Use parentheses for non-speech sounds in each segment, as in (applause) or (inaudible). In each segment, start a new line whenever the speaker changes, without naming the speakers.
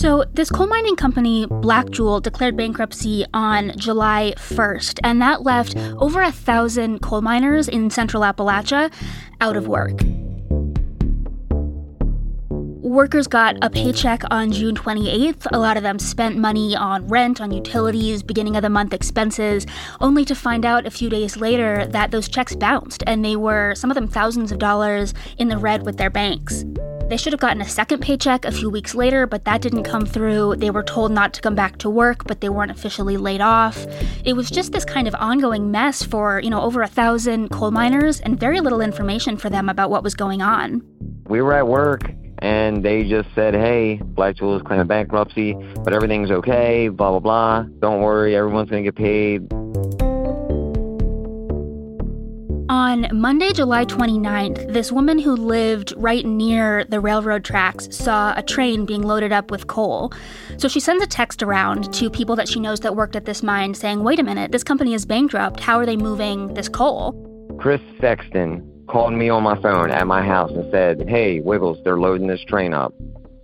So, this coal mining company, Black Jewel, declared bankruptcy on July 1st, and that left over a thousand coal miners in central Appalachia out of work. Workers got a paycheck on June 28th. A lot of them spent money on rent, on utilities, beginning of the month expenses, only to find out a few days later that those checks bounced and they were, some of them, thousands of dollars in the red with their banks. They should have gotten a second paycheck a few weeks later, but that didn't come through. They were told not to come back to work, but they weren't officially laid off. It was just this kind of ongoing mess for, you know, over a thousand coal miners and very little information for them about what was going on.
We were at work and they just said, hey, Blackjewel is claiming bankruptcy, but everything's okay, blah, blah, blah. Don't worry, everyone's going to get paid.
On Monday, July 29th, this woman who lived right near the railroad tracks saw a train being loaded up with coal. So she sends a text around to people that she knows that worked at this mine saying, wait a minute, this company is bankrupt. How are they moving this coal?
Chris Sexton called me on my phone at my house and said, Hey, Wiggles, they're loading this train up.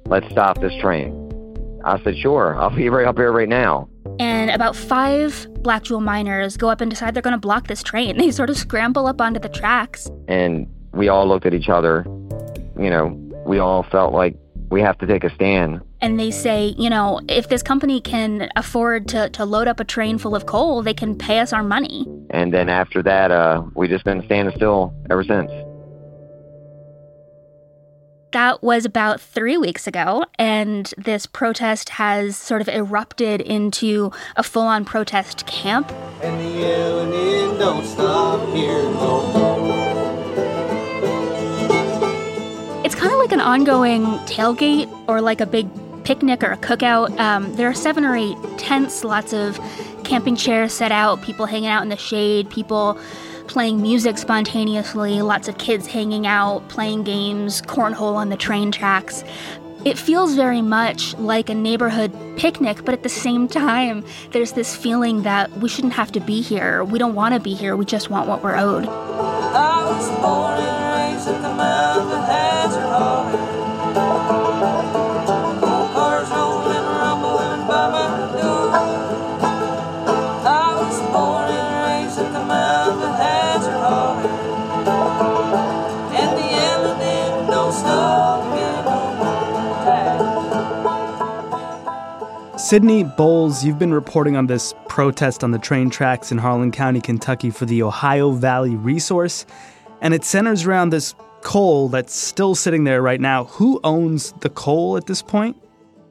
Let's stop this train. I said, Sure, I'll be right up here right now.
And about five Black Jewel miners go up and decide they're going to block this train. (laughs) They sort of scramble up onto the tracks.
And we all looked at each other. You know, we all felt like we have to take a stand.
And they say, you know, if this company can afford to, to load up a train full of coal, they can pay us our money.
And then after that, uh, we just been standing still ever since.
That was about three weeks ago, and this protest has sort of erupted into a full on protest camp. And the yelling don't stop here, no. It's kind of like an ongoing tailgate or like a big picnic or a cookout. Um, there are seven or eight tents, lots of camping chairs set out, people hanging out in the shade, people playing music spontaneously, lots of kids hanging out, playing games, cornhole on the train tracks. It feels very much like a neighborhood picnic, but at the same (laughs) time, there's this feeling that we shouldn't have to be here. We don't want to be here, we just want what we're owed.
Sydney Boles, you've been reporting on this protest on the train tracks in Harlan County, Kentucky for the Ohio Valley Resource, and it centers around this coal that's still sitting there right now. Who owns the coal at this point?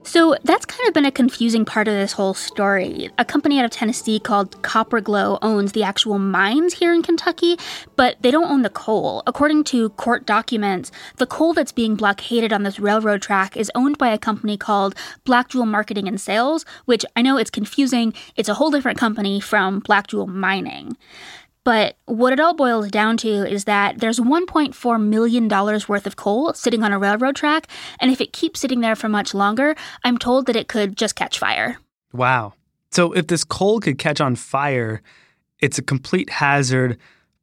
So that's kind of been a confusing part of this whole story. A company out of Tennessee called Kopper Glo owns the actual mines here in Kentucky, but they don't own the coal. According to court documents, the coal that's being blockaded on this railroad track is owned by a company called Black Jewel Marketing and Sales, which I know it's confusing. It's a whole different company from Black Jewel Mining. But what it all boils down to is that there's $1.4 million worth of coal sitting on a railroad track, and if it keeps sitting there for much longer, I'm told that it could just catch fire.
Wow. So if this coal could catch on fire, it's a complete hazard.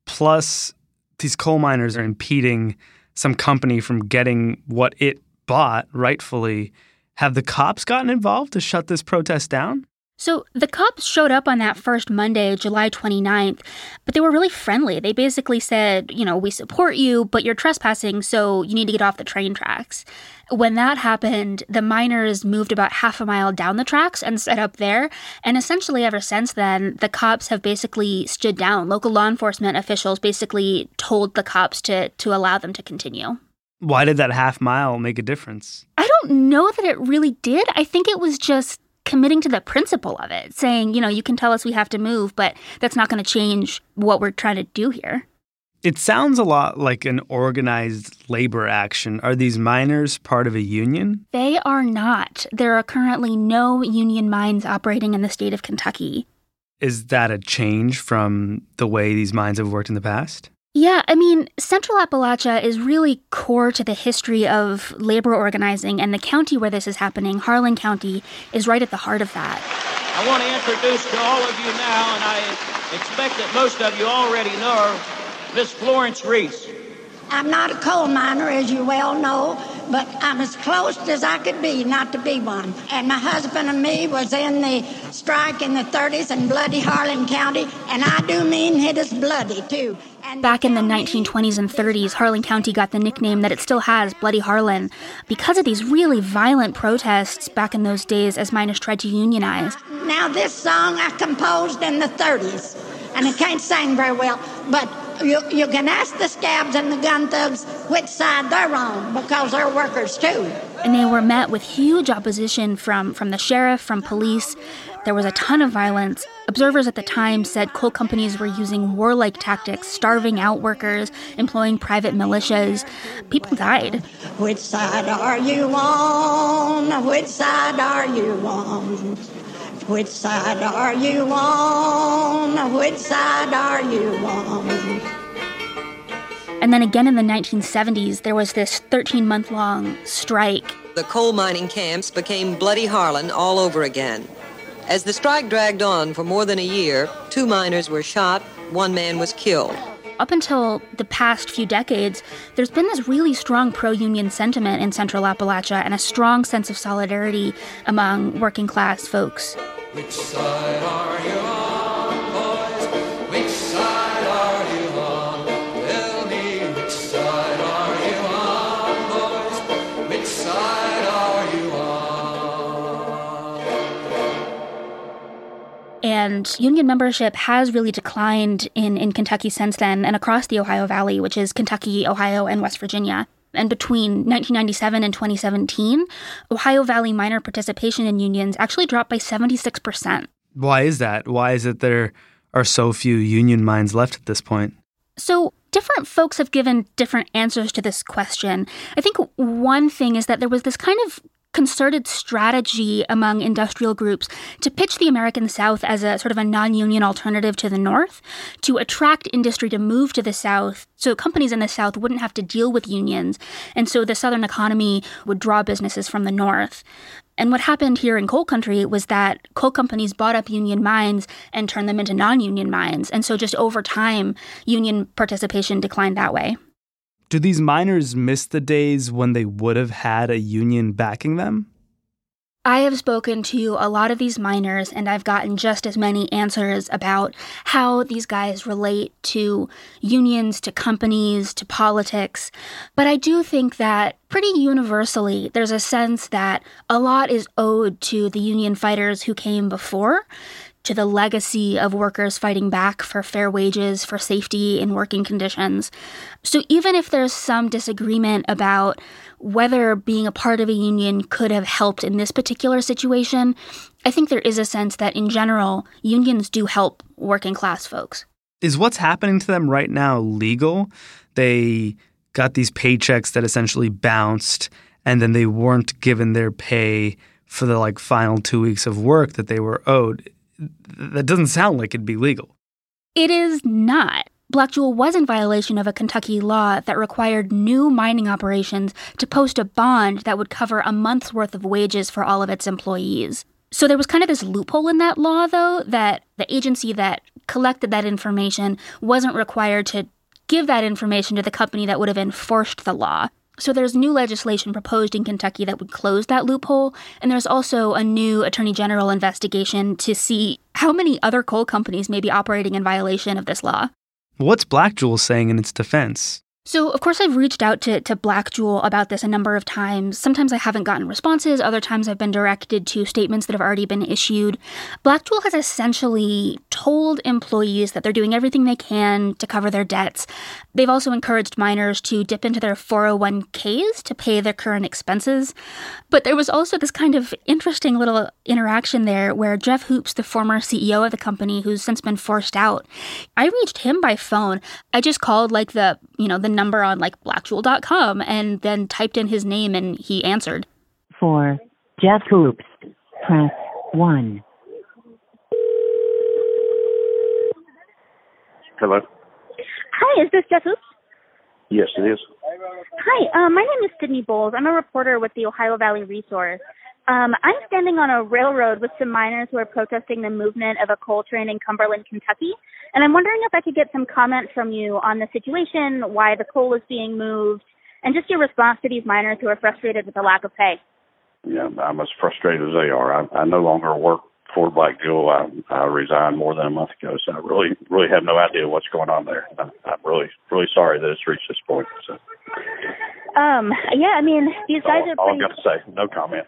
Plus, these coal miners are impeding some company from getting what it bought rightfully. Have the cops gotten involved to shut this protest down?
So the cops showed up on that first Monday, July 29th, but they were really friendly. They basically said, you know, we support you, but you're trespassing, so you need to get off the train tracks. When that happened, the miners moved about half a mile down the tracks and set up there. And essentially, ever since then, the cops have basically stood down. Local law enforcement officials basically told the cops to, to allow them to continue.
Why did that half mile make a difference?
I don't know that it really did. I think it was just committing to the principle of it, saying, you know, you can tell us we have to move, but that's not going to change what we're trying to do here.
It sounds a lot like an organized labor action. Are these miners part of a union?
They are not. There are currently no union mines operating in the state of Kentucky.
Is that a change from the way these mines have worked in the past?
Yeah, I mean, Central Appalachia is really core to the history of labor organizing, and the county where this is happening, Harlan County, is right at the heart of that.
I want to introduce to all of you now, and I expect that most of you already know Miss Florence Reese.
I'm not a coal miner, as you well know, but I'm as close as I could be not to be one. And my husband and me was in the strike in the 30s in bloody Harlan County, and I do mean it is bloody too.
Back in the 1920s and 30s, Harlan County got the nickname that it still has, Bloody Harlan, because of these really violent protests back in those days as miners tried to unionize.
Now, this song I composed in the 30s, and I can't sing very well, but you, you can ask the scabs and the gun thugs which side they're on because they're workers too.
And they were met with huge opposition from, from the sheriff, from police. There was a ton of violence. Observers at the time said coal companies were using warlike tactics, starving out workers, employing private militias. People died.
Which side are you on? Which side are you on? Which side are you on? Which side are you on?
And then again in the 1970s, there was this 13 month long strike.
The coal mining camps became Bloody Harlan all over again. As the strike dragged on for more than a year, two miners were shot, one man was killed.
Up until the past few decades, there's been this really strong pro union sentiment in central Appalachia and a strong sense of solidarity among working class folks. Which side are you on, And union membership has really declined in, in Kentucky since then and across the Ohio Valley, which is Kentucky, Ohio, and West Virginia. And between 1997 and 2017, Ohio Valley miner participation in unions actually dropped by 76%.
Why is that? Why is it there are so few union mines left at this point?
So, different folks have given different answers to this question. I think one thing is that there was this kind of concerted strategy among industrial groups to pitch the American South as a sort of a non union alternative to the North, to attract industry to move to the South so companies in the South wouldn't have to deal with unions. And so the Southern economy would draw businesses from the North. And what happened here in coal country was that coal companies bought up union mines and turned them into non union mines. And so just over time, union participation declined that way.
Do these miners miss the days when they would have had a union backing them?
I have spoken to a lot of these miners, and I've gotten just as many answers about how these guys relate to unions, to companies, to politics. But I do think that pretty universally, there's a sense that a lot is owed to the union fighters who came before to the legacy of workers fighting back for fair wages, for safety in working conditions. So even if there's some disagreement about whether being a part of a union could have helped in this particular situation, I think there is a sense that in general, unions do help working class folks.
Is what's happening to them right now legal? They got these paychecks that essentially bounced and then they weren't given their pay for the like final 2 weeks of work that they were owed that doesn't sound like it'd be legal.
It is not. Black Jewel was in violation of a Kentucky law that required new mining operations to post a bond that would cover a month's worth of wages for all of its employees. So there was kind of this loophole in that law, though, that the agency that collected that information wasn't required to give that information to the company that would have enforced the law. So there's new legislation proposed in Kentucky that would close that loophole, and there's also a new attorney general investigation to see how many other coal companies may be operating in violation of this law.
What's Black Jewel saying in its defense?
So, of course, I've reached out to, to Black Jewel about this a number of times. Sometimes I haven't gotten responses, other times I've been directed to statements that have already been issued. Black Jewel has essentially told employees that they're doing everything they can to cover their debts. They've also encouraged miners to dip into their 401ks to pay their current expenses. But there was also this kind of interesting little interaction there where Jeff Hoops, the former CEO of the company who's since been forced out, I reached him by phone. I just called like the, you know, the number on like blackjewel.com and then typed in his name and he answered.
For Jeff Hoops, press 1.
Hello.
Hi, is this Jeff Hoops?
Yes, it is.
Hi, uh, my name is Sydney Boles. I'm a reporter with the Ohio Valley Resource. Um, I'm standing on a railroad with some miners who are protesting the movement of a coal train in Cumberland, Kentucky. And I'm wondering if I could get some comments from you on the situation, why the coal is being moved, and just your response to these miners who are frustrated with the lack of pay.
Yeah, I'm as frustrated as they are. I, I no longer work for Black Jewel. I, I resigned more than a month ago, so I really, really have no idea what's going on there. I'm, I'm really, really sorry that it's reached this point. So.
Um, yeah, I mean, these guys
all,
are.
All
Pretty...
I've got to say, no comment.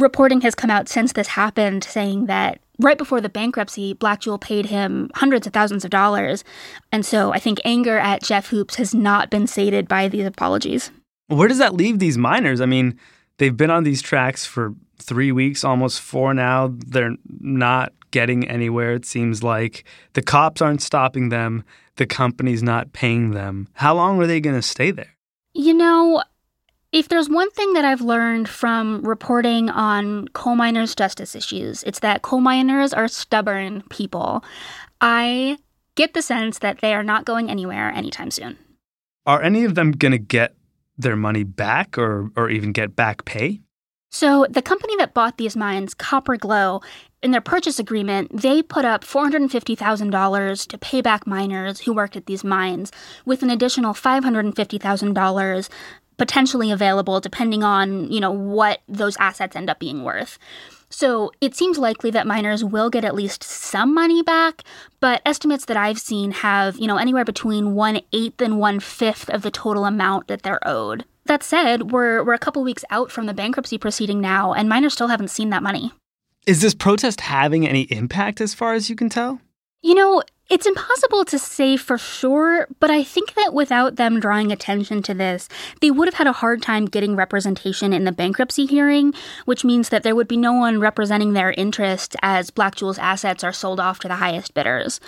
Reporting has come out since this happened saying that right before the bankruptcy, Black Jewel paid him hundreds of thousands of dollars. And so I think anger at Jeff Hoops has not been sated by these apologies.
Where does that leave these miners? I mean, they've been on these tracks for three weeks, almost four now. They're not getting anywhere, it seems like. The cops aren't stopping them, the company's not paying them. How long are they going to stay there?
You know, if there's one thing that I've learned from reporting on coal miners' justice issues, it's that coal miners are stubborn people. I get the sense that they are not going anywhere anytime soon.
Are any of them going to get their money back or, or even get back pay?
So, the company that bought these mines, Kopper Glo, in their purchase agreement, they put up $450,000 to pay back miners who worked at these mines, with an additional $550,000 potentially available depending on, you know, what those assets end up being worth. So it seems likely that miners will get at least some money back, but estimates that I've seen have, you know, anywhere between one eighth and one fifth of the total amount that they're owed. That said, we're we're a couple weeks out from the bankruptcy proceeding now, and miners still haven't seen that money.
Is this protest having any impact as far as you can tell?
You know, it's impossible to say for sure, but I think that without them drawing attention to this, they would have had a hard time getting representation in the bankruptcy hearing, which means that there would be no one representing their interests as Black Jewel's assets are sold off to the highest bidders.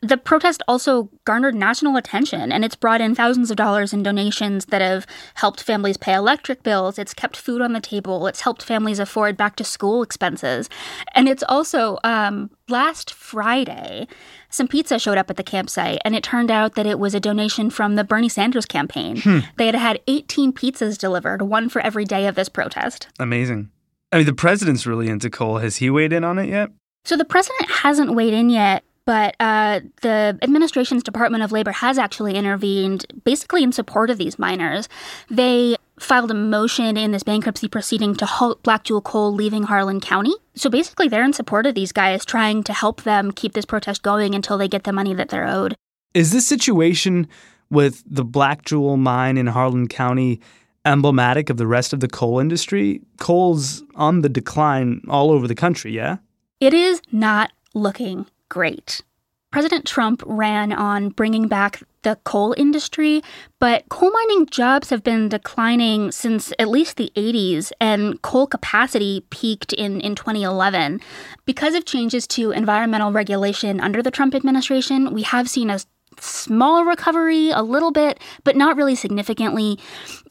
The protest also garnered national attention, and it's brought in thousands of dollars in donations that have helped families pay electric bills. It's kept food on the table. It's helped families afford back to school expenses. And it's also, um, last Friday, some pizza showed up at the campsite, and it turned out that it was a donation from the Bernie Sanders campaign.
Hmm.
They had had 18 pizzas delivered, one for every day of this protest.
Amazing. I mean, the president's really into coal. Has he weighed in on it yet?
So the president hasn't weighed in yet. But uh, the administration's Department of Labor has actually intervened basically in support of these miners. They filed a motion in this bankruptcy proceeding to halt Black Jewel Coal leaving Harlan County. So basically, they're in support of these guys, trying to help them keep this protest going until they get the money that they're owed.
Is this situation with the Black Jewel mine in Harlan County emblematic of the rest of the coal industry? Coal's on the decline all over the country, yeah?
It is not looking great. President Trump ran on bringing back the coal industry, but coal mining jobs have been declining since at least the 80s, and coal capacity peaked in, in 2011. Because of changes to environmental regulation under the Trump administration, we have seen a small recovery, a little bit, but not really significantly.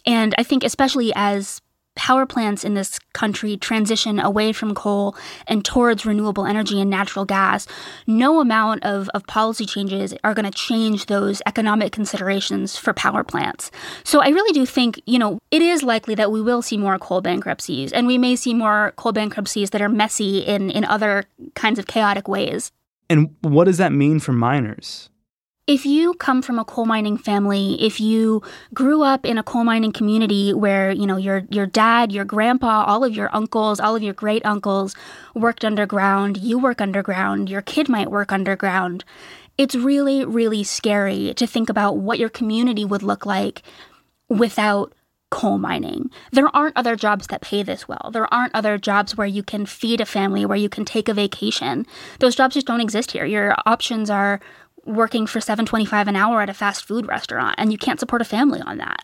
And I think, especially as power plants in this country transition away from coal and towards renewable energy and natural gas, no amount of, of policy changes are going to change those economic considerations for power plants. So I really do think, you know, it is likely that we will see more coal bankruptcies and we may see more coal bankruptcies that are messy in, in other kinds of chaotic ways.
And what does that mean for miners?
If you come from a coal mining family, if you grew up in a coal mining community where, you know, your your dad, your grandpa, all of your uncles, all of your great uncles worked underground, you work underground, your kid might work underground. It's really really scary to think about what your community would look like without coal mining. There aren't other jobs that pay this well. There aren't other jobs where you can feed a family, where you can take a vacation. Those jobs just don't exist here. Your options are working for 7.25 an hour at a fast food restaurant and you can't support a family on that.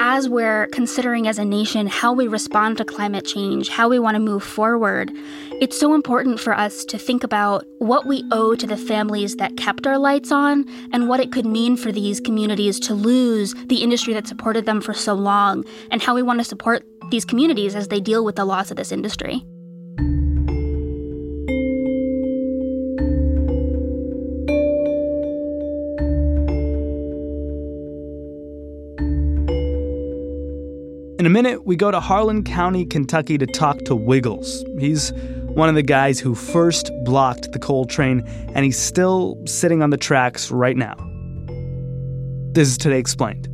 As we're considering as a nation how we respond to climate change, how we want to move forward, it's so important for us to think about what we owe to the families that kept our lights on and what it could mean for these communities to lose the industry that supported them for so long, and how we want to support these communities as they deal with the loss of this industry.
a minute, we go to Harlan County, Kentucky to talk to Wiggles. He's one of the guys who first blocked the coal train, and he's still sitting on the tracks right now. This is Today Explained.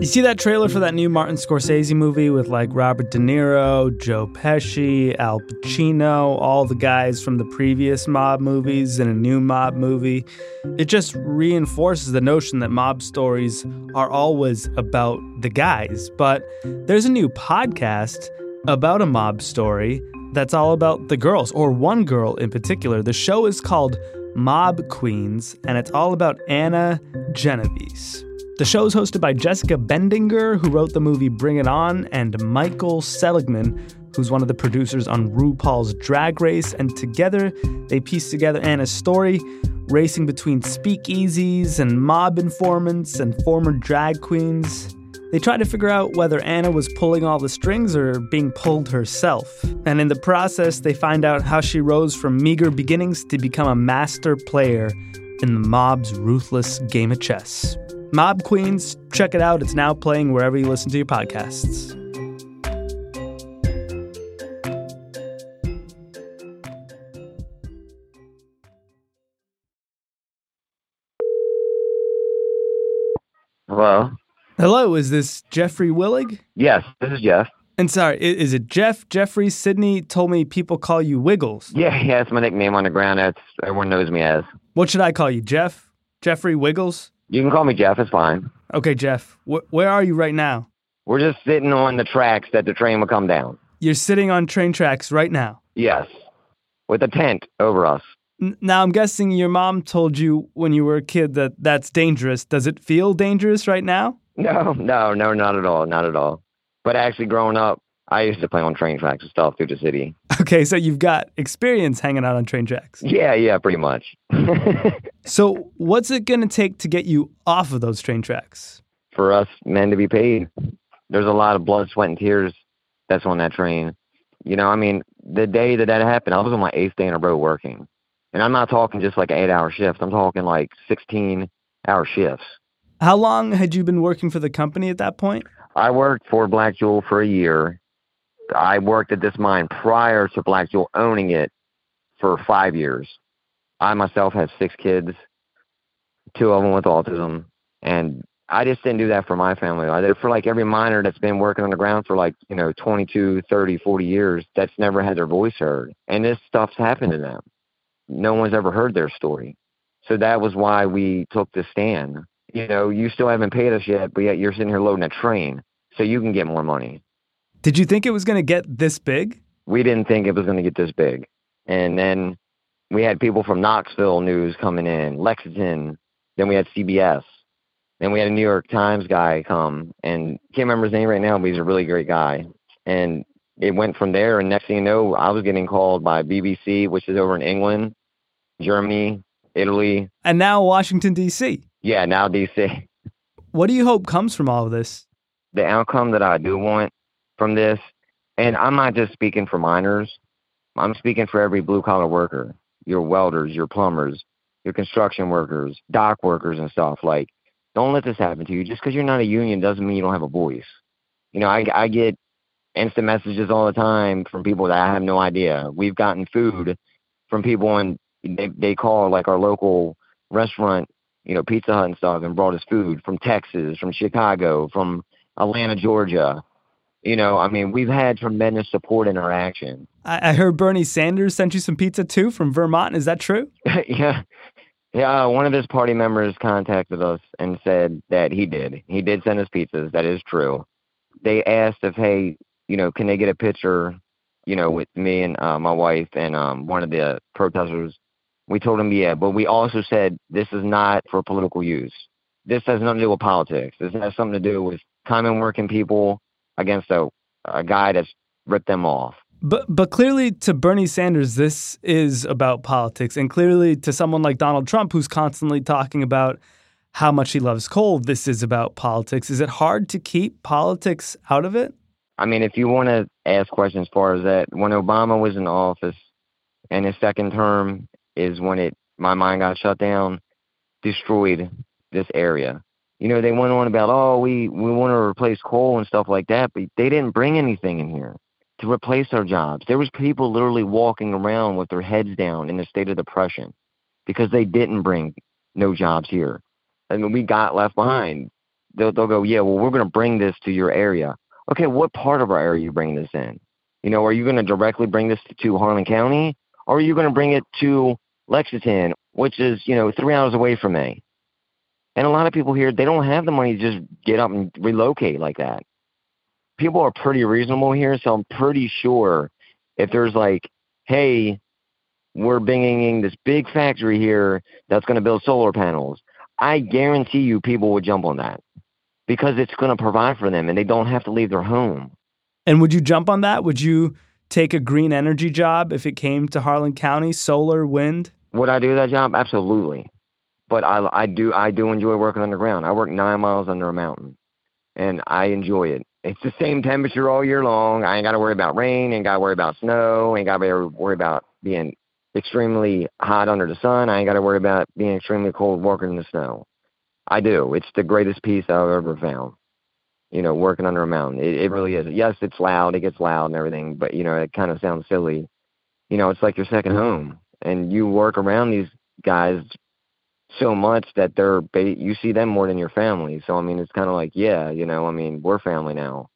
You see that trailer for that new Martin Scorsese movie with like Robert De Niro, Joe Pesci, Al Pacino, all the guys from the previous mob movies in a new mob movie? It just reinforces the notion that mob stories are always about the guys. But there's a new podcast about a mob story that's all about the girls, or one girl in particular. The show is called Mob Queens, and it's all about Anna Genovese. The show is hosted by Jessica Bendinger, who wrote the movie Bring It On, and Michael Seligman, who's one of the producers on RuPaul's Drag Race. And together, they piece together Anna's story, racing between speakeasies and mob informants and former drag queens. They try to figure out whether Anna was pulling all the strings or being pulled herself. And in the process, they find out how she rose from meager beginnings to become a master player in the mob's ruthless game of chess. Mob Queens, check it out. It's now playing wherever you listen to your podcasts.
Hello.
Hello, is this Jeffrey Willig?
Yes, this is Jeff.
And sorry, is it Jeff? Jeffrey Sydney told me people call you Wiggles.
Yeah, yeah, that's my nickname on the ground. That's everyone knows me as.
What should I call you, Jeff? Jeffrey Wiggles?
You can call me Jeff. It's fine.
Okay, Jeff. Wh- where are you right now?
We're just sitting on the tracks that the train will come down.
You're sitting on train tracks right now.
Yes, with a tent over us.
N- now, I'm guessing your mom told you when you were a kid that that's dangerous. Does it feel dangerous right now?
No, no, no, not at all, not at all. But actually, growing up, I used to play on train tracks and stuff through the city.
Okay, so you've got experience hanging out on train tracks.
Yeah, yeah, pretty much. (laughs)
So, what's it going to take to get you off of those train tracks?
For us men to be paid, there's a lot of blood, sweat, and tears that's on that train. You know, I mean, the day that that happened, I was on my eighth day in a row working. And I'm not talking just like an eight hour shift, I'm talking like 16 hour shifts.
How long had you been working for the company at that point?
I worked for Black Jewel for a year. I worked at this mine prior to Black Jewel owning it for five years. I myself have six kids, two of them with autism, and I just didn't do that for my family. I did it for like every miner that's been working on the ground for like, you know, 22, 30, 40 years that's never had their voice heard. And this stuff's happened to them. No one's ever heard their story. So that was why we took the stand. You know, you still haven't paid us yet, but yet you're sitting here loading a train so you can get more money.
Did you think it was going to get this big?
We didn't think it was going to get this big. And then we had people from Knoxville News coming in, Lexington, then we had CBS. Then we had a New York Times guy come and can't remember his name right now, but he's a really great guy. And it went from there and next thing you know, I was getting called by BBC, which is over in England, Germany, Italy.
And now Washington, D.C.
Yeah, now DC.
What do you hope comes from all of this?
the outcome that I do want from this, and I'm not just speaking for miners, I'm speaking for every blue collar worker, your welders, your plumbers, your construction workers, dock workers, and stuff. Like, don't let this happen to you. Just because you're not a union doesn't mean you don't have a voice. You know, I, I get instant messages all the time from people that I have no idea. We've gotten food from people, and they, they call like our local restaurant, you know, Pizza Hut and stuff, and brought us food from Texas, from Chicago, from Atlanta, Georgia. You know, I mean, we've had tremendous support in our action.
I, I heard Bernie Sanders sent you some pizza too from Vermont. Is that true? (laughs)
yeah. Yeah, one of his party members contacted us and said that he did. He did send us pizzas. That is true. They asked if, hey, you know, can they get a picture, you know, with me and uh, my wife and um, one of the protesters. We told him, yeah, but we also said this is not for political use. This has nothing to do with politics. This has something to do with common working people against a, a guy that's ripped them off.
But but clearly to Bernie Sanders this is about politics and clearly to someone like Donald Trump who's constantly talking about how much he loves coal this is about politics. Is it hard to keep politics out of it?
I mean, if you want to ask questions as far as that, when Obama was in office and his second term is when it my mind got shut down, destroyed this area. You know, they went on about, oh, we, we want to replace coal and stuff like that, but they didn't bring anything in here to replace our jobs. There was people literally walking around with their heads down in a state of depression because they didn't bring no jobs here. I mean, we got left mm-hmm. behind. They'll, they'll go, yeah, well, we're going to bring this to your area. Okay, what part of our area are you bringing this in? You know, are you going to directly bring this to Harlan County, or are you going to bring it to Lexington, which is you know three hours away from me? And a lot of people here, they don't have the money to just get up and relocate like that. People are pretty reasonable here, so I'm pretty sure if there's like, hey, we're bringing this big factory here that's going to build solar panels, I guarantee you people would jump on that because it's going to provide for them and they don't have to leave their home.
And would you jump on that? Would you take a green energy job if it came to Harlan County, solar, wind?
Would I do that job? Absolutely. But I, I do I do enjoy working underground. I work nine miles under a mountain, and I enjoy it. It's the same temperature all year long. I ain't got to worry about rain. Ain't got to worry about snow. Ain't got to worry about being extremely hot under the sun. I ain't got to worry about being extremely cold working in the snow. I do. It's the greatest peace I've ever found you know, working under a mountain. It, it really is. Yes, it's loud. It gets loud and everything, but you know, it kind of sounds silly. You know, it's like your second home, and you work around these guys so much that they're you see them more than your family. So I mean, it's kind of like, yeah, you know, I mean, we're family now.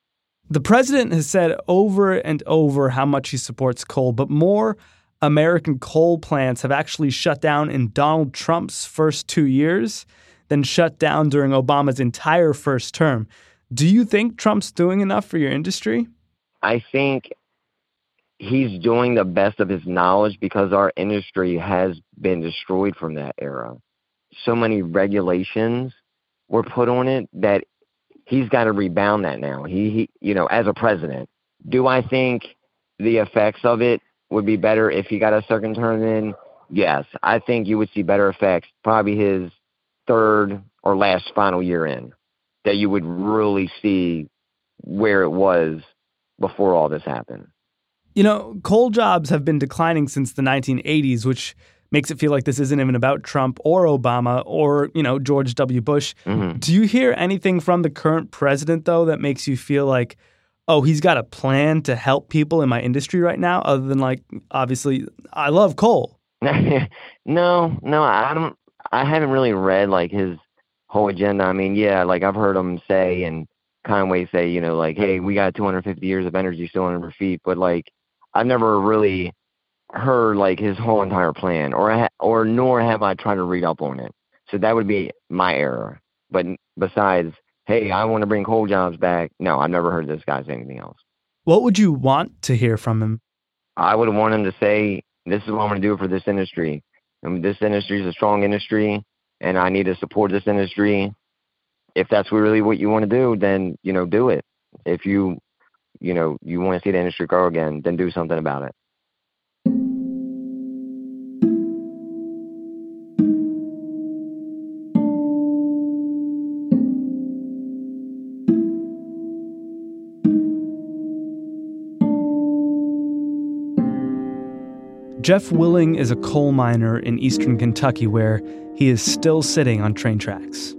The president has said over and over how much he supports coal, but more American coal plants have actually shut down in Donald Trump's first two years than shut down during Obama's entire first term. Do you think Trump's doing enough for your industry?
I think he's doing the best of his knowledge because our industry has been destroyed from that era. So many regulations were put on it that he's got to rebound that now. He, he, you know, as a president, do I think the effects of it would be better if he got a second term in? Yes, I think you would see better effects probably his third or last final year in that you would really see where it was before all this happened.
You know, coal jobs have been declining since the 1980s, which makes it feel like this isn't even about Trump or Obama or, you know, George W. Bush. Mm-hmm. Do you hear anything from the current president, though, that makes you feel like, oh, he's got a plan to help people in my industry right now, other than like, obviously, I love coal? (laughs)
no, no, I don't. I haven't really read like his whole agenda. I mean, yeah, like I've heard him say and Conway say, you know, like, hey, we got 250 years of energy still under our feet, but like I've never really heard like his whole entire plan, or ha- or nor have I tried to read up on it. So that would be my error. But besides, hey, I want to bring coal jobs back. No, I've never heard this guy say anything else.
What would you want to hear from him?
I would want him to say, "This is what I'm going to do for this industry. I mean, this industry is a strong industry and I need to support this industry. If that's really what you want to do, then you know do it. If you you know you want to see the industry grow again, then do something about it.
Jeff Willig is a coal miner in eastern Kentucky where he is still sitting on train tracks.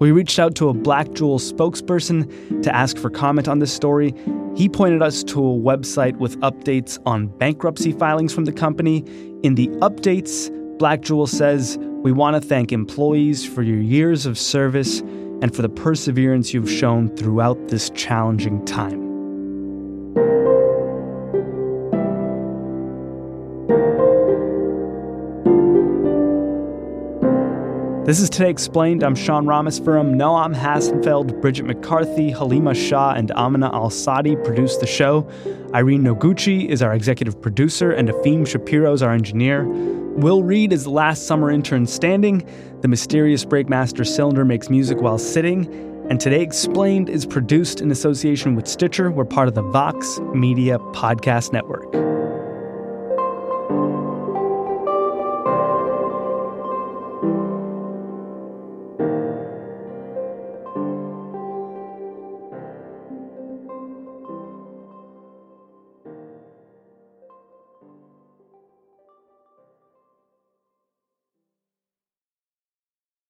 We reached out to a Black Jewel spokesperson to ask for comment on this story. He pointed us to a website with updates on bankruptcy filings from the company. In the updates, Black Jewel says, We want to thank employees for your years of service and for the perseverance you've shown throughout this challenging time. This is Today Explained. I'm Sean Ramos Rameswaram. Noam Hassenfeld, Bridget McCarthy, Halima Shah, and Amina Al Sadi produced the show. Irene Noguchi is our executive producer, and Efim Shapiro is our engineer. Will Reed is the last summer intern standing. The mysterious Breakmaster Cylinder makes music while sitting. And Today Explained is produced in association with Stitcher. We're part of the Vox Media Podcast Network.